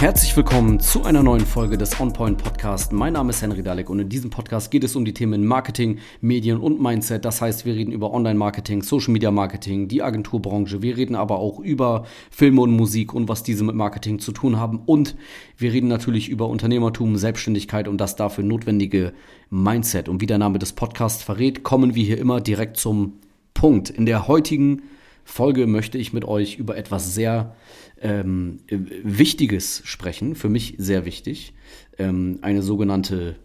Herzlich willkommen zu einer neuen Folge des OnPoint Podcast. Mein Name ist Henry Dalek und in diesem Podcast geht es um die Themen Marketing, Medien und Mindset. Das heißt, wir reden über Online-Marketing, Social-Media-Marketing, die Agenturbranche. Wir reden aber auch über Filme und Musik und was diese mit Marketing zu tun haben. Und wir reden natürlich über Unternehmertum, Selbstständigkeit und das dafür notwendige Mindset. Und wie der Name des Podcasts verrät, kommen wir hier immer direkt zum Punkt. In der heutigen möchte ich mit euch über etwas sehr ähm, Wichtiges sprechen, für mich sehr wichtig. Ähm, eine sogenannte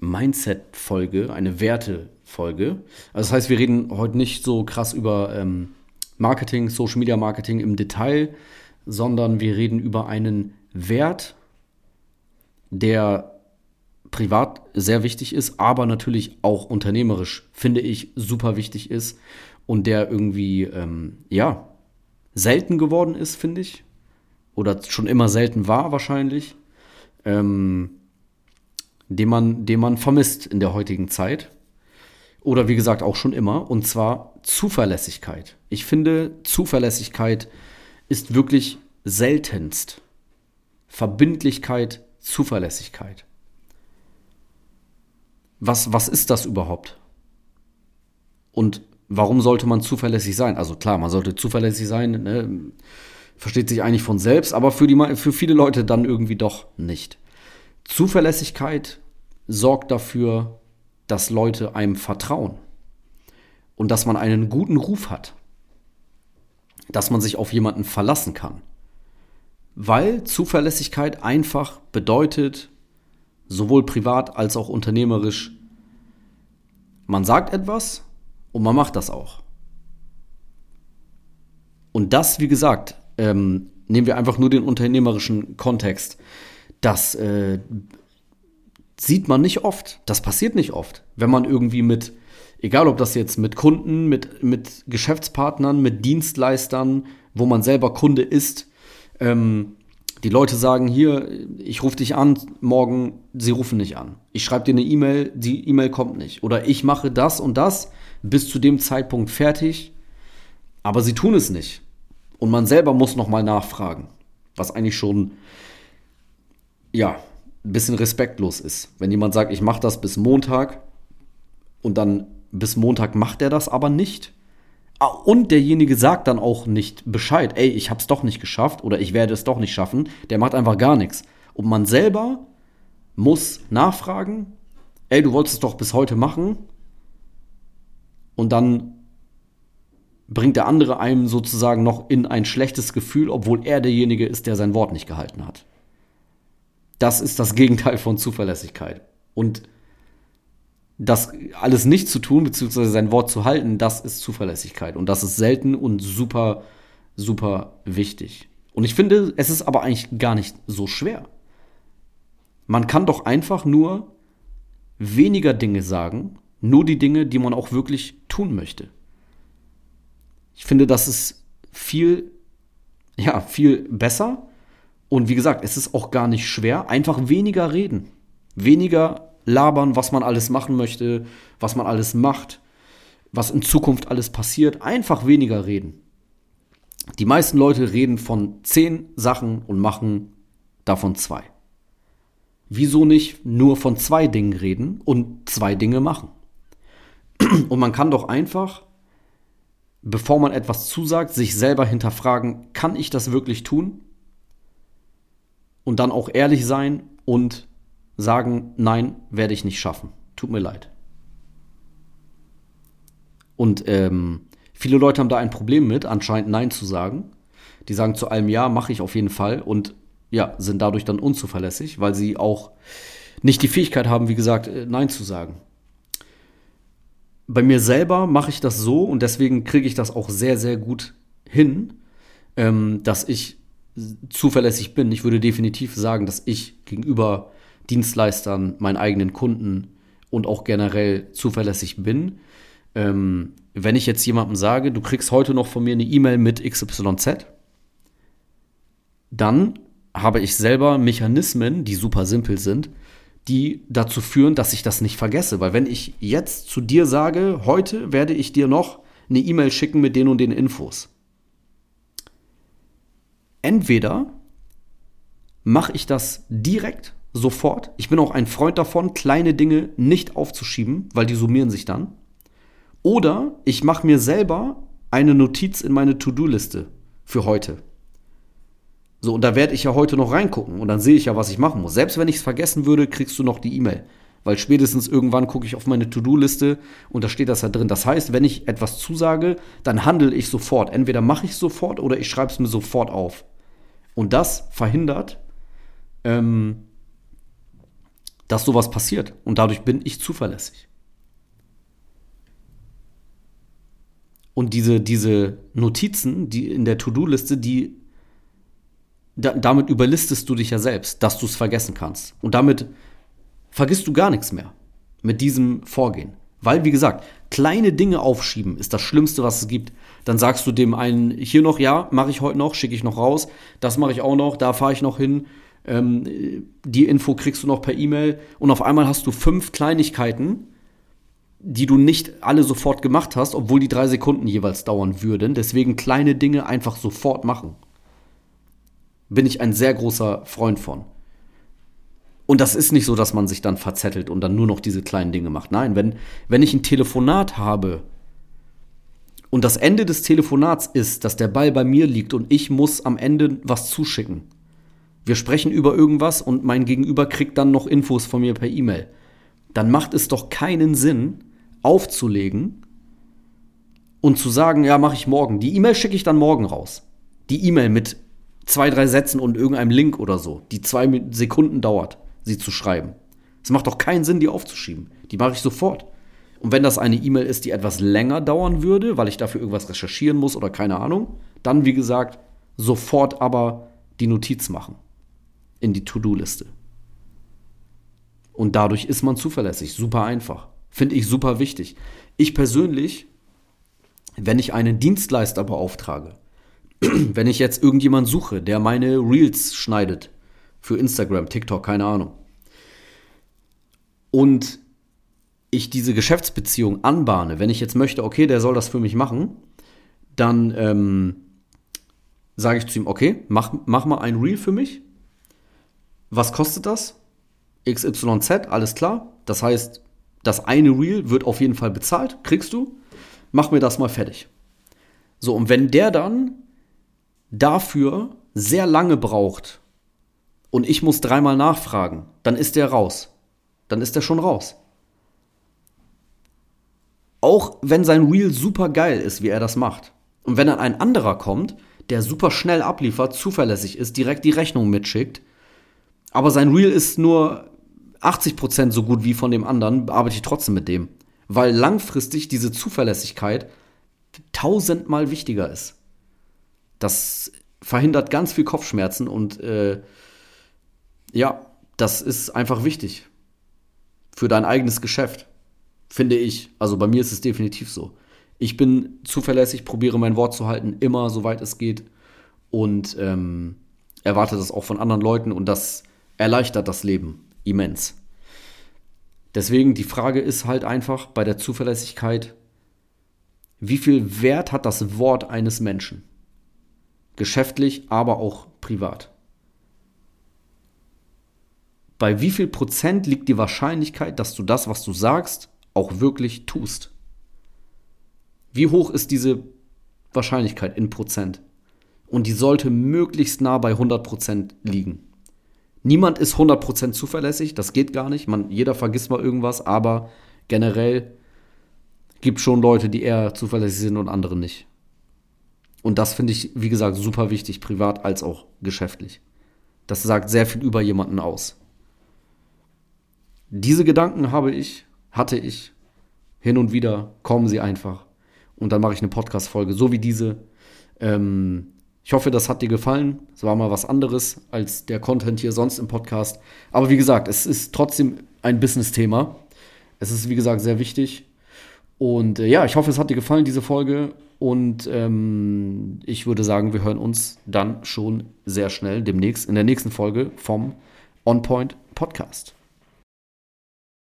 Mindset-Folge, eine Werte-Folge. Also das heißt, wir reden heute nicht so krass über ähm, Marketing, Social Media Marketing im Detail, sondern wir reden über einen Wert, der privat sehr wichtig ist, aber natürlich auch unternehmerisch, finde ich, super wichtig ist und der irgendwie, ähm, ja, selten geworden ist, finde ich. Oder schon immer selten war wahrscheinlich. Ähm, den, man, den man vermisst in der heutigen Zeit. Oder wie gesagt auch schon immer. Und zwar Zuverlässigkeit. Ich finde, Zuverlässigkeit ist wirklich seltenst. Verbindlichkeit, Zuverlässigkeit. Was, was ist das überhaupt? Und warum sollte man zuverlässig sein? Also klar, man sollte zuverlässig sein, ne? versteht sich eigentlich von selbst, aber für, die, für viele Leute dann irgendwie doch nicht. Zuverlässigkeit sorgt dafür, dass Leute einem vertrauen und dass man einen guten Ruf hat, dass man sich auf jemanden verlassen kann. Weil Zuverlässigkeit einfach bedeutet, sowohl privat als auch unternehmerisch, man sagt etwas und man macht das auch. Und das, wie gesagt, ähm, nehmen wir einfach nur den unternehmerischen Kontext. Das äh, sieht man nicht oft. Das passiert nicht oft. Wenn man irgendwie mit, egal ob das jetzt mit Kunden, mit, mit Geschäftspartnern, mit Dienstleistern, wo man selber Kunde ist, ähm, die Leute sagen hier, ich rufe dich an, morgen, sie rufen nicht an. Ich schreibe dir eine E-Mail, die E-Mail kommt nicht. Oder ich mache das und das bis zu dem Zeitpunkt fertig, aber sie tun es nicht. Und man selber muss nochmal nachfragen, was eigentlich schon, ja, ein bisschen respektlos ist. Wenn jemand sagt, ich mache das bis Montag und dann bis Montag macht er das aber nicht. Ah, und derjenige sagt dann auch nicht Bescheid, ey, ich hab's doch nicht geschafft oder ich werde es doch nicht schaffen. Der macht einfach gar nichts. Und man selber muss nachfragen, ey, du wolltest es doch bis heute machen und dann bringt der andere einem sozusagen noch in ein schlechtes Gefühl, obwohl er derjenige ist, der sein Wort nicht gehalten hat. Das ist das Gegenteil von Zuverlässigkeit. Und das alles nicht zu tun, beziehungsweise sein Wort zu halten, das ist Zuverlässigkeit. Und das ist selten und super, super wichtig. Und ich finde, es ist aber eigentlich gar nicht so schwer. Man kann doch einfach nur weniger Dinge sagen nur die Dinge, die man auch wirklich tun möchte. Ich finde, das ist viel, ja, viel besser. Und wie gesagt, es ist auch gar nicht schwer. Einfach weniger reden. Weniger labern, was man alles machen möchte, was man alles macht, was in Zukunft alles passiert. Einfach weniger reden. Die meisten Leute reden von zehn Sachen und machen davon zwei. Wieso nicht nur von zwei Dingen reden und zwei Dinge machen? Und man kann doch einfach, bevor man etwas zusagt, sich selber hinterfragen, kann ich das wirklich tun? Und dann auch ehrlich sein und sagen, nein, werde ich nicht schaffen. Tut mir leid. Und ähm, viele Leute haben da ein Problem mit, anscheinend Nein zu sagen. Die sagen zu allem Ja, mache ich auf jeden Fall und ja, sind dadurch dann unzuverlässig, weil sie auch nicht die Fähigkeit haben, wie gesagt, äh, Nein zu sagen bei mir selber mache ich das so und deswegen kriege ich das auch sehr, sehr gut hin, ähm, dass ich zuverlässig bin. Ich würde definitiv sagen, dass ich gegenüber Dienstleistern, meinen eigenen Kunden und auch generell zuverlässig bin. Ähm, wenn ich jetzt jemandem sage, du kriegst heute noch von mir eine E-Mail mit XYZ, dann habe ich selber Mechanismen, die super simpel sind, die dazu führen, dass ich das nicht vergesse. Weil wenn ich jetzt zu dir sage, heute werde ich dir noch eine E-Mail schicken mit den und den Infos. Entweder mache ich das direkt, sofort. Ich bin auch ein Freund davon, kleine Dinge nicht aufzuschieben, weil die summieren sich dann. Oder ich mache mir selber eine Notiz in meine To-Do-Liste für heute. So, und da werde ich ja heute noch reingucken und dann sehe ich ja, was ich machen muss. Selbst wenn ich es vergessen würde, kriegst du noch die E-Mail. Weil spätestens irgendwann gucke ich auf meine To-Do-Liste und da steht das da drin. Das heißt, wenn ich etwas zusage, dann handle ich sofort. Entweder mache ich es sofort oder ich schreibe es mir sofort auf. Und das verhindert, ähm, dass sowas passiert. Und dadurch bin ich zuverlässig. Und diese, diese Notizen, die in der To-Do-Liste, die da, damit überlistest du dich ja selbst, dass du es vergessen kannst. Und damit vergisst du gar nichts mehr mit diesem Vorgehen. Weil, wie gesagt, kleine Dinge aufschieben ist das Schlimmste, was es gibt. Dann sagst du dem einen, hier noch, ja, mache ich heute noch, schicke ich noch raus, das mache ich auch noch, da fahre ich noch hin, ähm, die Info kriegst du noch per E-Mail und auf einmal hast du fünf Kleinigkeiten, die du nicht alle sofort gemacht hast, obwohl die drei Sekunden jeweils dauern würden. Deswegen kleine Dinge einfach sofort machen bin ich ein sehr großer Freund von. Und das ist nicht so, dass man sich dann verzettelt und dann nur noch diese kleinen Dinge macht. Nein, wenn, wenn ich ein Telefonat habe und das Ende des Telefonats ist, dass der Ball bei mir liegt und ich muss am Ende was zuschicken. Wir sprechen über irgendwas und mein Gegenüber kriegt dann noch Infos von mir per E-Mail. Dann macht es doch keinen Sinn, aufzulegen und zu sagen, ja, mache ich morgen. Die E-Mail schicke ich dann morgen raus. Die E-Mail mit zwei, drei Sätzen und irgendeinem Link oder so, die zwei Sekunden dauert, sie zu schreiben. Es macht doch keinen Sinn, die aufzuschieben. Die mache ich sofort. Und wenn das eine E-Mail ist, die etwas länger dauern würde, weil ich dafür irgendwas recherchieren muss oder keine Ahnung, dann, wie gesagt, sofort aber die Notiz machen. In die To-Do-Liste. Und dadurch ist man zuverlässig. Super einfach. Finde ich super wichtig. Ich persönlich, wenn ich einen Dienstleister beauftrage, wenn ich jetzt irgendjemand suche, der meine Reels schneidet für Instagram, TikTok, keine Ahnung, und ich diese Geschäftsbeziehung anbahne, wenn ich jetzt möchte, okay, der soll das für mich machen, dann ähm, sage ich zu ihm, okay, mach, mach mal ein Reel für mich. Was kostet das? XYZ, alles klar. Das heißt, das eine Reel wird auf jeden Fall bezahlt, kriegst du. Mach mir das mal fertig. So, und wenn der dann dafür sehr lange braucht und ich muss dreimal nachfragen, dann ist der raus. Dann ist der schon raus. Auch wenn sein Reel super geil ist, wie er das macht. Und wenn dann ein anderer kommt, der super schnell abliefert, zuverlässig ist, direkt die Rechnung mitschickt, aber sein Reel ist nur 80% so gut wie von dem anderen, arbeite ich trotzdem mit dem. Weil langfristig diese Zuverlässigkeit tausendmal wichtiger ist. Das verhindert ganz viel Kopfschmerzen und äh, ja, das ist einfach wichtig für dein eigenes Geschäft, finde ich. Also bei mir ist es definitiv so. Ich bin zuverlässig, probiere mein Wort zu halten, immer soweit es geht und ähm, erwarte das auch von anderen Leuten und das erleichtert das Leben immens. Deswegen die Frage ist halt einfach bei der Zuverlässigkeit, wie viel Wert hat das Wort eines Menschen? geschäftlich, aber auch privat. Bei wie viel Prozent liegt die Wahrscheinlichkeit, dass du das, was du sagst, auch wirklich tust? Wie hoch ist diese Wahrscheinlichkeit in Prozent? Und die sollte möglichst nah bei 100 Prozent liegen. Niemand ist 100 Prozent zuverlässig, das geht gar nicht. Man, jeder vergisst mal irgendwas, aber generell gibt es schon Leute, die eher zuverlässig sind und andere nicht. Und das finde ich, wie gesagt, super wichtig, privat als auch geschäftlich. Das sagt sehr viel über jemanden aus. Diese Gedanken habe ich, hatte ich, hin und wieder kommen sie einfach. Und dann mache ich eine Podcast-Folge, so wie diese. Ähm, ich hoffe, das hat dir gefallen. Es war mal was anderes als der Content hier sonst im Podcast. Aber wie gesagt, es ist trotzdem ein Business-Thema. Es ist, wie gesagt, sehr wichtig. Und äh, ja, ich hoffe, es hat dir gefallen, diese Folge. Und ähm, ich würde sagen, wir hören uns dann schon sehr schnell demnächst in der nächsten Folge vom On Point Podcast.